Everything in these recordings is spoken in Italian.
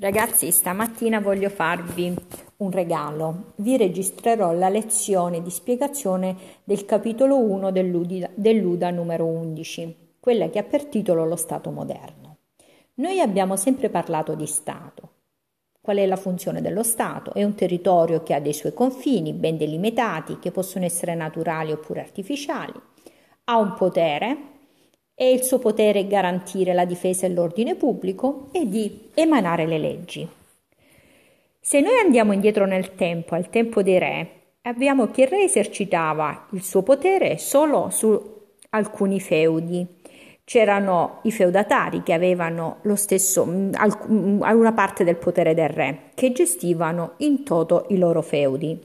Ragazzi, stamattina voglio farvi un regalo. Vi registrerò la lezione di spiegazione del capitolo 1 dell'Uda, numero 11, quella che ha per titolo Lo Stato moderno. Noi abbiamo sempre parlato di Stato. Qual è la funzione dello Stato? È un territorio che ha dei suoi confini ben delimitati, che possono essere naturali oppure artificiali. Ha un potere, e il suo potere garantire la difesa e l'ordine pubblico e di emanare le leggi. Se noi andiamo indietro nel tempo, al tempo dei re, abbiamo che il re esercitava il suo potere solo su alcuni feudi. C'erano i feudatari che avevano lo stesso, mm, mm, una parte del potere del re, che gestivano in toto i loro feudi.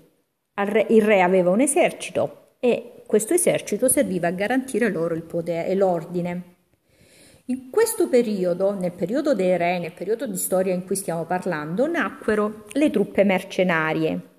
Il re aveva un esercito e questo esercito serviva a garantire loro il potere e l'ordine. In questo periodo, nel periodo dei re, nel periodo di storia in cui stiamo parlando, nacquero le truppe mercenarie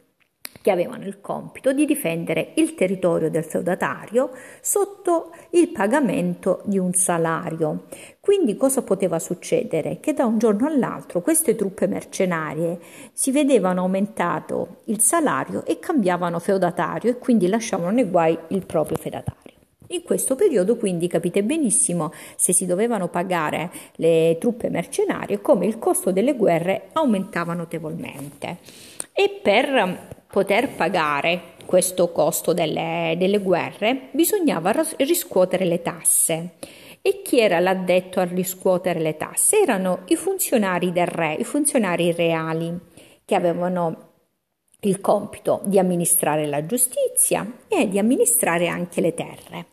che avevano il compito di difendere il territorio del feudatario sotto il pagamento di un salario. Quindi cosa poteva succedere? Che da un giorno all'altro queste truppe mercenarie si vedevano aumentato il salario e cambiavano feudatario e quindi lasciavano nei guai il proprio feudatario. In questo periodo quindi capite benissimo se si dovevano pagare le truppe mercenarie come il costo delle guerre aumentava notevolmente. E per poter pagare questo costo delle, delle guerre, bisognava riscuotere le tasse. E chi era l'addetto a riscuotere le tasse? Erano i funzionari del re, i funzionari reali, che avevano il compito di amministrare la giustizia e di amministrare anche le terre.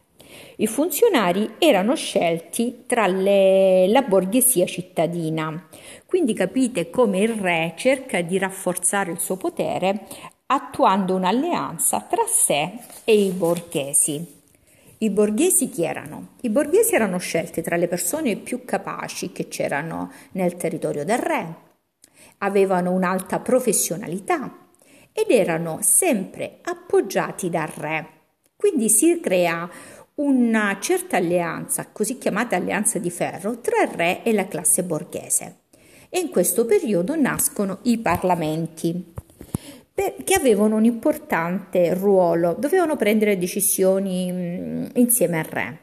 I funzionari erano scelti tra le, la borghesia cittadina, quindi capite come il re cerca di rafforzare il suo potere attuando un'alleanza tra sé e i borghesi. I borghesi chi erano? I borghesi erano scelti tra le persone più capaci che c'erano nel territorio del re, avevano un'alta professionalità ed erano sempre appoggiati dal re. Quindi si crea una certa alleanza, così chiamata alleanza di ferro, tra il re e la classe borghese. E in questo periodo nascono i parlamenti che avevano un importante ruolo, dovevano prendere decisioni mm, insieme al re.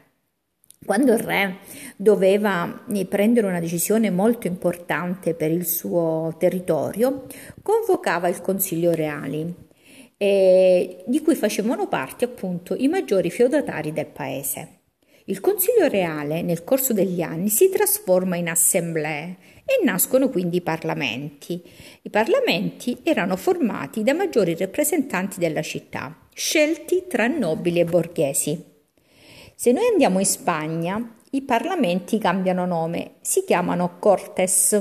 Quando il re doveva eh, prendere una decisione molto importante per il suo territorio, convocava il Consiglio Reali, eh, di cui facevano parte appunto i maggiori feudatari del paese. Il Consiglio Reale nel corso degli anni si trasforma in assemblee e nascono quindi i parlamenti. I parlamenti erano formati da maggiori rappresentanti della città, scelti tra nobili e borghesi. Se noi andiamo in Spagna, i parlamenti cambiano nome, si chiamano Cortes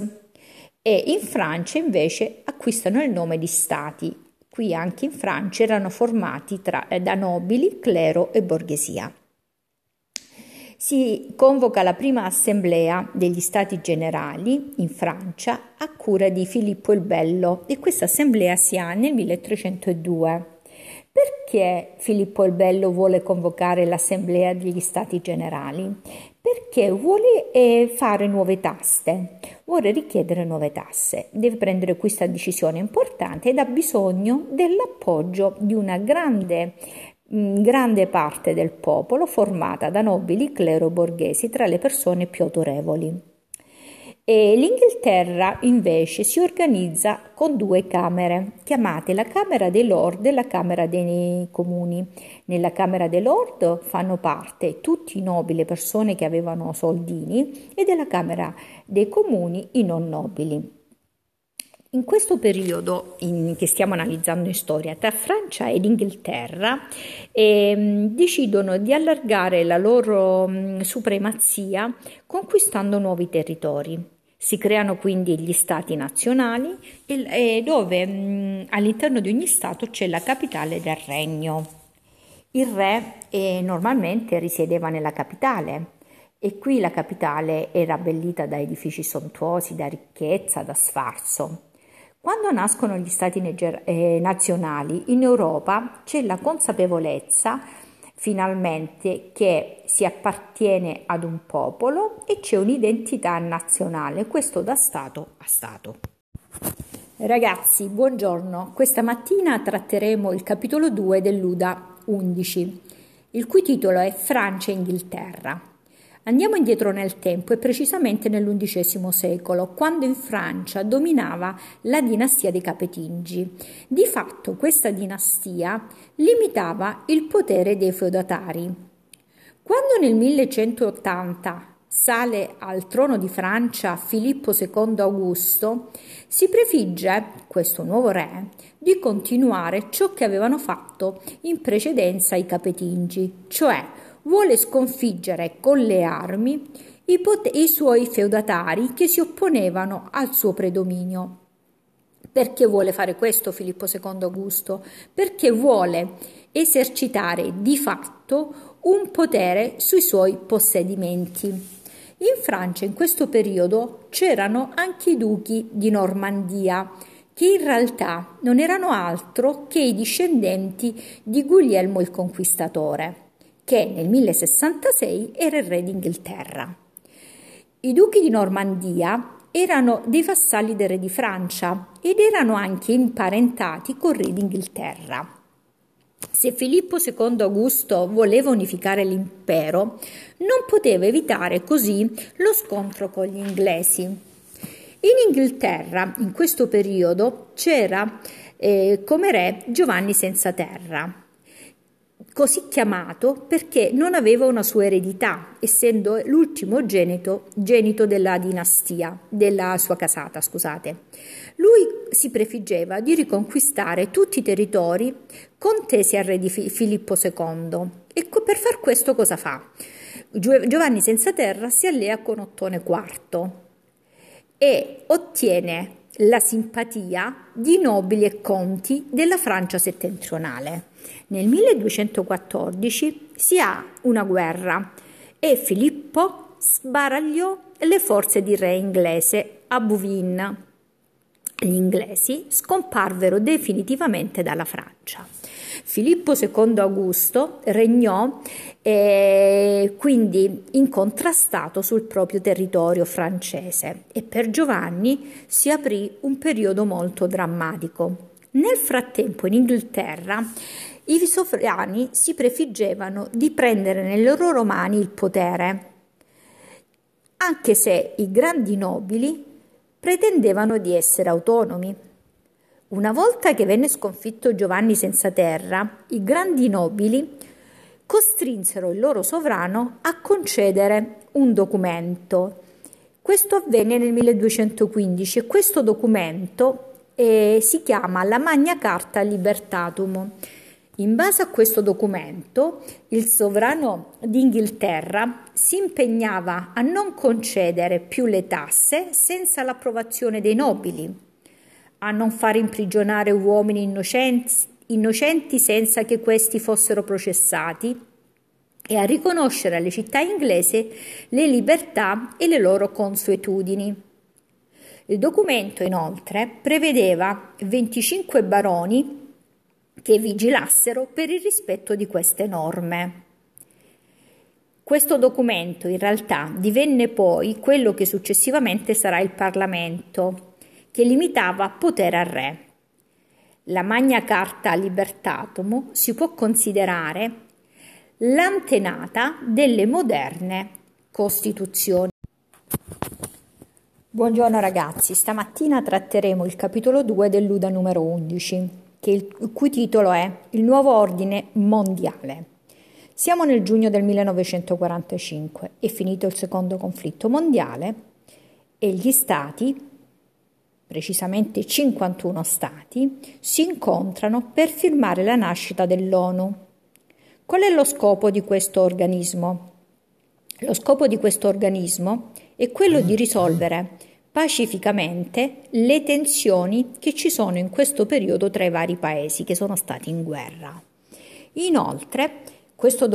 e in Francia invece acquistano il nome di stati. Qui anche in Francia erano formati tra, da nobili, clero e borghesia si convoca la prima assemblea degli Stati Generali in Francia a cura di Filippo il Bello e questa assemblea si ha nel 1302. Perché Filippo il Bello vuole convocare l'assemblea degli Stati Generali? Perché vuole eh, fare nuove tasse, vuole richiedere nuove tasse, deve prendere questa decisione importante ed ha bisogno dell'appoggio di una grande grande parte del popolo formata da nobili clero borghesi tra le persone più autorevoli. E L'Inghilterra invece si organizza con due camere, chiamate la Camera dei Lord e la Camera dei Comuni. Nella Camera dei Lord fanno parte tutti i nobili, persone che avevano soldini, e della Camera dei Comuni i non nobili. In questo periodo in, che stiamo analizzando in storia, tra Francia ed Inghilterra eh, decidono di allargare la loro mh, supremazia conquistando nuovi territori. Si creano quindi gli stati nazionali eh, dove mh, all'interno di ogni stato c'è la capitale del regno. Il re eh, normalmente risiedeva nella capitale e qui la capitale era abbellita da edifici sontuosi, da ricchezza, da sfarzo. Quando nascono gli stati eh, nazionali in Europa c'è la consapevolezza finalmente che si appartiene ad un popolo e c'è un'identità nazionale, questo da Stato a Stato. Ragazzi, buongiorno. Questa mattina tratteremo il capitolo 2 dell'Uda 11, il cui titolo è Francia e Inghilterra. Andiamo indietro nel tempo e precisamente nell'undicesimo secolo, quando in Francia dominava la dinastia dei Capetingi. Di fatto questa dinastia limitava il potere dei feudatari. Quando nel 1180 sale al trono di Francia Filippo II Augusto, si prefigge, questo nuovo re, di continuare ciò che avevano fatto in precedenza i Capetingi, cioè vuole sconfiggere con le armi i, pot- i suoi feudatari che si opponevano al suo predominio. Perché vuole fare questo Filippo II Augusto? Perché vuole esercitare di fatto un potere sui suoi possedimenti. In Francia in questo periodo c'erano anche i duchi di Normandia, che in realtà non erano altro che i discendenti di Guglielmo il Conquistatore, che nel 1066 era il re d'Inghilterra. I duchi di Normandia erano dei vassalli del re di Francia ed erano anche imparentati col re d'Inghilterra. Se Filippo II Augusto voleva unificare l'impero, non poteva evitare così lo scontro con gli inglesi. In Inghilterra, in questo periodo, c'era eh, come re Giovanni senza terra, così chiamato perché non aveva una sua eredità, essendo l'ultimo genito, genito della dinastia, della sua casata, scusate. Lui si prefiggeva di riconquistare tutti i territori contesi al re di Filippo II e per far questo cosa fa? Giovanni senza terra si allea con Ottone IV e ottiene la simpatia di nobili e conti della Francia settentrionale. Nel 1214 si ha una guerra e Filippo sbaragliò le forze di re inglese a Bouvines gli inglesi scomparvero definitivamente dalla Francia. Filippo II Augusto regnò eh, quindi incontrastato sul proprio territorio francese e per Giovanni si aprì un periodo molto drammatico. Nel frattempo in Inghilterra i sovrani si prefiggevano di prendere nelle loro mani il potere, anche se i grandi nobili pretendevano di essere autonomi. Una volta che venne sconfitto Giovanni senza terra, i grandi nobili costrinsero il loro sovrano a concedere un documento. Questo avvenne nel 1215 e questo documento eh, si chiama la Magna Carta Libertatum in base a questo documento, il sovrano d'Inghilterra si impegnava a non concedere più le tasse senza l'approvazione dei nobili, a non fare imprigionare uomini innocenti, innocenti senza che questi fossero processati e a riconoscere alle città inglesi le libertà e le loro consuetudini. Il documento inoltre prevedeva 25 baroni che vigilassero per il rispetto di queste norme. Questo documento in realtà divenne poi quello che successivamente sarà il Parlamento, che limitava potere al re. La Magna Carta Libertatum si può considerare l'antenata delle moderne Costituzioni. Buongiorno ragazzi, stamattina tratteremo il capitolo 2 dell'Uda numero 11 il, cui titolo è Il nuovo ordine mondiale. Siamo nel giugno del 1945, è finito il secondo conflitto mondiale e gli stati, precisamente 51 stati, si incontrano per firmare la nascita dell'ONU. Qual è lo scopo di questo organismo? Lo scopo di questo organismo è quello di risolvere pacificamente le tensioni che ci sono in questo periodo tra i vari paesi che sono stati in guerra. Inoltre, questo,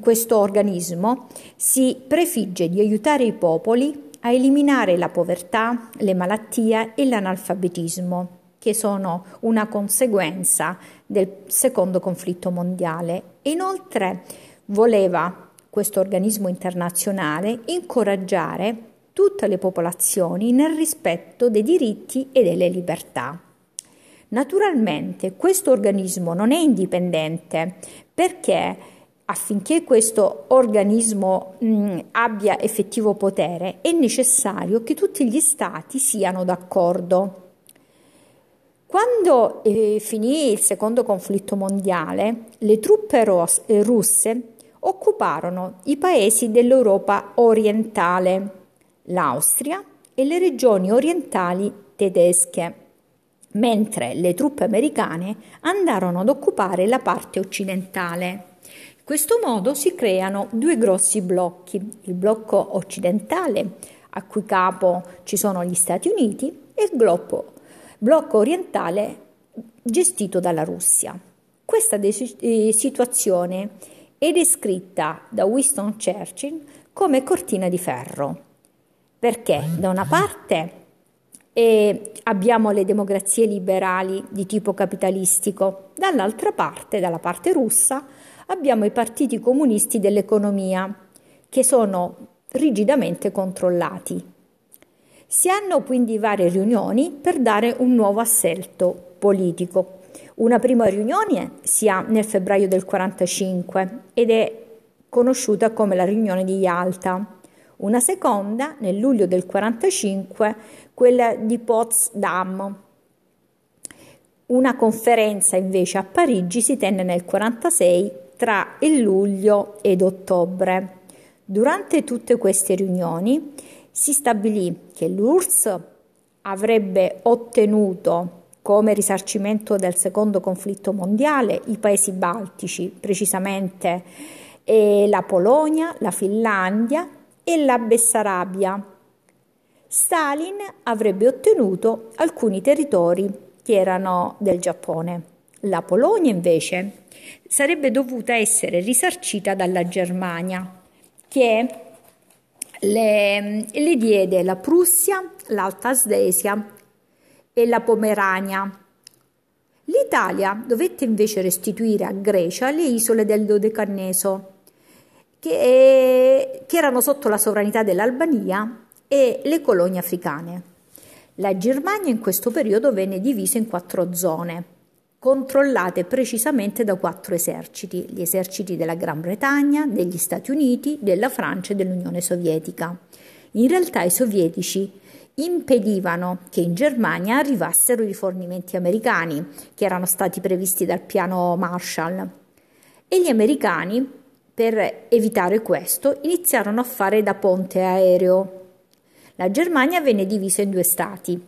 questo organismo si prefigge di aiutare i popoli a eliminare la povertà, le malattie e l'analfabetismo, che sono una conseguenza del secondo conflitto mondiale. Inoltre voleva questo organismo internazionale incoraggiare tutte le popolazioni nel rispetto dei diritti e delle libertà. Naturalmente questo organismo non è indipendente perché affinché questo organismo mh, abbia effettivo potere è necessario che tutti gli stati siano d'accordo. Quando eh, finì il secondo conflitto mondiale, le truppe ros- eh, russe occuparono i paesi dell'Europa orientale, l'Austria e le regioni orientali tedesche, mentre le truppe americane andarono ad occupare la parte occidentale. In questo modo si creano due grossi blocchi, il blocco occidentale, a cui capo ci sono gli Stati Uniti, e il blocco blocco orientale gestito dalla Russia. Questa de- situazione è descritta da Winston Churchill come cortina di ferro, perché da una parte eh, abbiamo le democrazie liberali di tipo capitalistico, dall'altra parte, dalla parte russa, abbiamo i partiti comunisti dell'economia, che sono rigidamente controllati si hanno quindi varie riunioni per dare un nuovo assetto politico. Una prima riunione si ha nel febbraio del 1945 ed è conosciuta come la riunione di Yalta. Una seconda nel luglio del 1945, quella di Potsdam. Una conferenza invece a Parigi si tenne nel 1946 tra il luglio ed ottobre. Durante tutte queste riunioni si stabilì che l'URSS avrebbe ottenuto come risarcimento del secondo conflitto mondiale i paesi baltici, precisamente la Polonia, la Finlandia e la Bessarabia. Stalin avrebbe ottenuto alcuni territori che erano del Giappone. La Polonia invece sarebbe dovuta essere risarcita dalla Germania, che le, le diede la Prussia, l'Alta Asdesia e la Pomerania. L'Italia dovette invece restituire a Grecia le isole del Dodecanneso, che, che erano sotto la sovranità dell'Albania e le colonie africane. La Germania in questo periodo venne divisa in quattro zone controllate precisamente da quattro eserciti, gli eserciti della Gran Bretagna, degli Stati Uniti, della Francia e dell'Unione Sovietica. In realtà i sovietici impedivano che in Germania arrivassero i rifornimenti americani, che erano stati previsti dal piano Marshall. E gli americani, per evitare questo, iniziarono a fare da ponte aereo. La Germania venne divisa in due stati,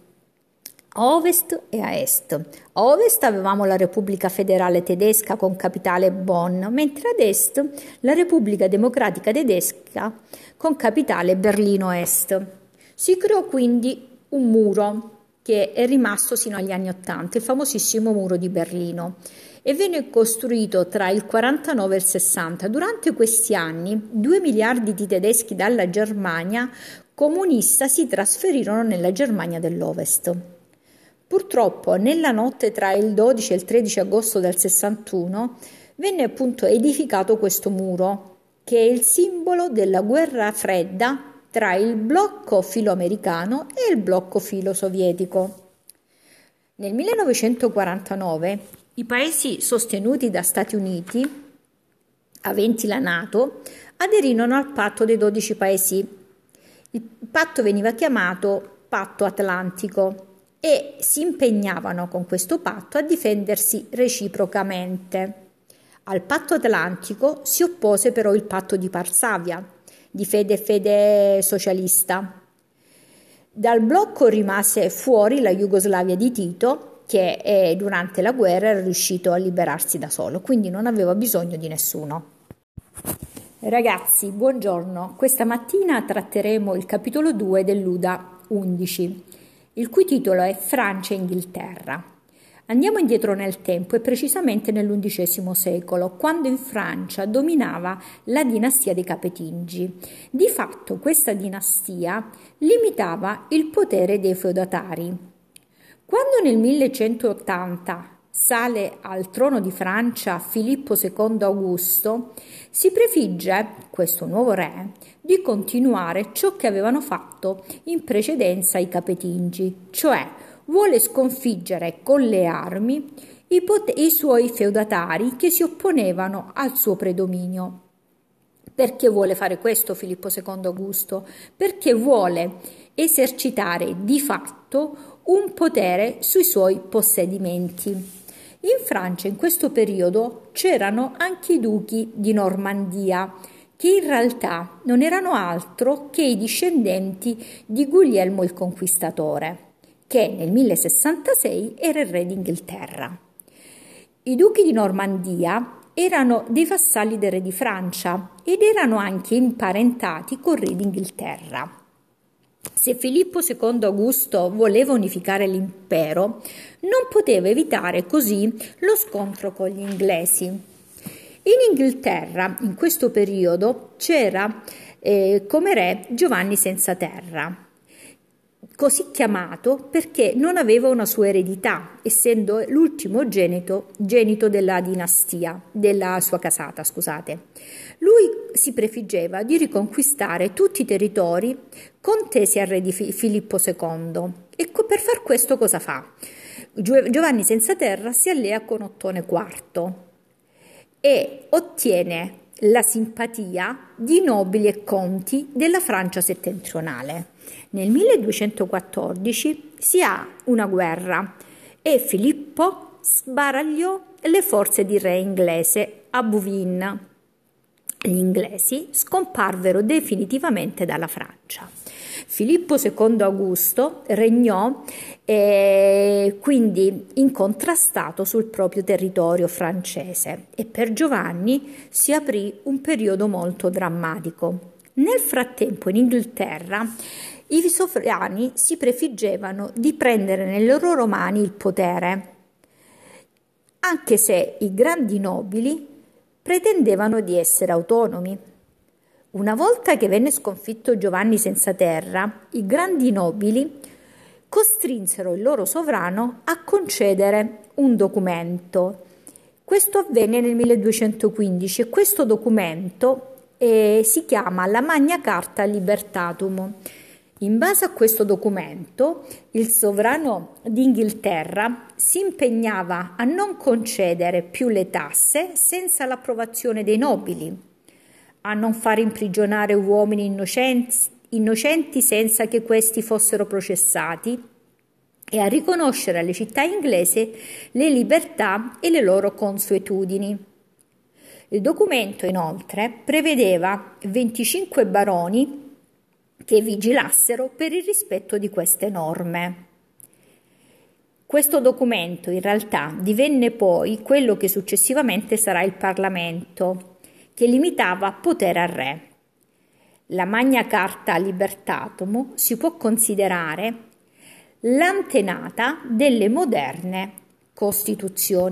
a ovest e a est. A ovest avevamo la Repubblica Federale Tedesca con capitale Bonn, mentre ad est la Repubblica Democratica Tedesca con capitale Berlino Est. Si creò quindi un muro che è rimasto sino agli anni Ottanta, il famosissimo muro di Berlino, e venne costruito tra il 49 e il 60. Durante questi anni, due miliardi di tedeschi dalla Germania comunista si trasferirono nella Germania dell'Ovest. Purtroppo nella notte tra il 12 e il 13 agosto del 61 venne appunto edificato questo muro, che è il simbolo della guerra fredda tra il blocco filoamericano e il blocco filo-sovietico. Nel 1949 i paesi sostenuti da Stati Uniti, aventi la Nato, aderirono al patto dei 12 paesi. Il patto veniva chiamato Patto Atlantico e si impegnavano con questo patto a difendersi reciprocamente. Al patto atlantico si oppose però il patto di Varsavia, di fede fede socialista. Dal blocco rimase fuori la Jugoslavia di Tito, che durante la guerra era riuscito a liberarsi da solo, quindi non aveva bisogno di nessuno. Ragazzi, buongiorno. Questa mattina tratteremo il capitolo 2 dell'Uda 11 il cui titolo è Francia e Inghilterra. Andiamo indietro nel tempo e precisamente nell'undicesimo secolo, quando in Francia dominava la dinastia dei Capetingi. Di fatto questa dinastia limitava il potere dei feudatari. Quando nel 1180 sale al trono di Francia Filippo II Augusto, si prefigge, questo nuovo re, di continuare ciò che avevano fatto in precedenza i capetingi, cioè vuole sconfiggere con le armi i, pot- i suoi feudatari che si opponevano al suo predominio. Perché vuole fare questo Filippo II Augusto? Perché vuole esercitare di fatto un potere sui suoi possedimenti. In Francia in questo periodo c'erano anche i duchi di Normandia, che in realtà non erano altro che i discendenti di Guglielmo il Conquistatore, che nel 1066 era il re d'Inghilterra. I duchi di Normandia erano dei vassalli del re di Francia ed erano anche imparentati col re d'Inghilterra. Se Filippo II Augusto voleva unificare l'impero, non poteva evitare così lo scontro con gli inglesi. In Inghilterra, in questo periodo, c'era eh, come re Giovanni senza terra, così chiamato perché non aveva una sua eredità, essendo l'ultimo genito, genito della dinastia, della sua casata, scusate. Lui si prefiggeva di riconquistare tutti i territori contesi al re di Filippo II e per far questo cosa fa? Giovanni senza terra si allea con Ottone IV e ottiene la simpatia di nobili e conti della Francia settentrionale. Nel 1214 si ha una guerra e Filippo sbaragliò le forze di re inglese a Bouvines. Gli inglesi scomparvero definitivamente dalla Francia. Filippo II Augusto regnò eh, quindi incontrastato sul proprio territorio francese e per Giovanni si aprì un periodo molto drammatico. Nel frattempo in Inghilterra i sovrani si prefiggevano di prendere nelle loro mani il potere, anche se i grandi nobili pretendevano di essere autonomi. Una volta che venne sconfitto Giovanni senza terra, i grandi nobili costrinsero il loro sovrano a concedere un documento. Questo avvenne nel 1215 e questo documento eh, si chiama la Magna Carta Libertatum. In base a questo documento, il sovrano d'Inghilterra si impegnava a non concedere più le tasse senza l'approvazione dei nobili a non fare imprigionare uomini innocenti, innocenti senza che questi fossero processati e a riconoscere alle città inglesi le libertà e le loro consuetudini. Il documento inoltre prevedeva 25 baroni che vigilassero per il rispetto di queste norme. Questo documento in realtà divenne poi quello che successivamente sarà il Parlamento, che limitava potere al re. La Magna Carta Libertatum si può considerare l'antenata delle moderne Costituzioni.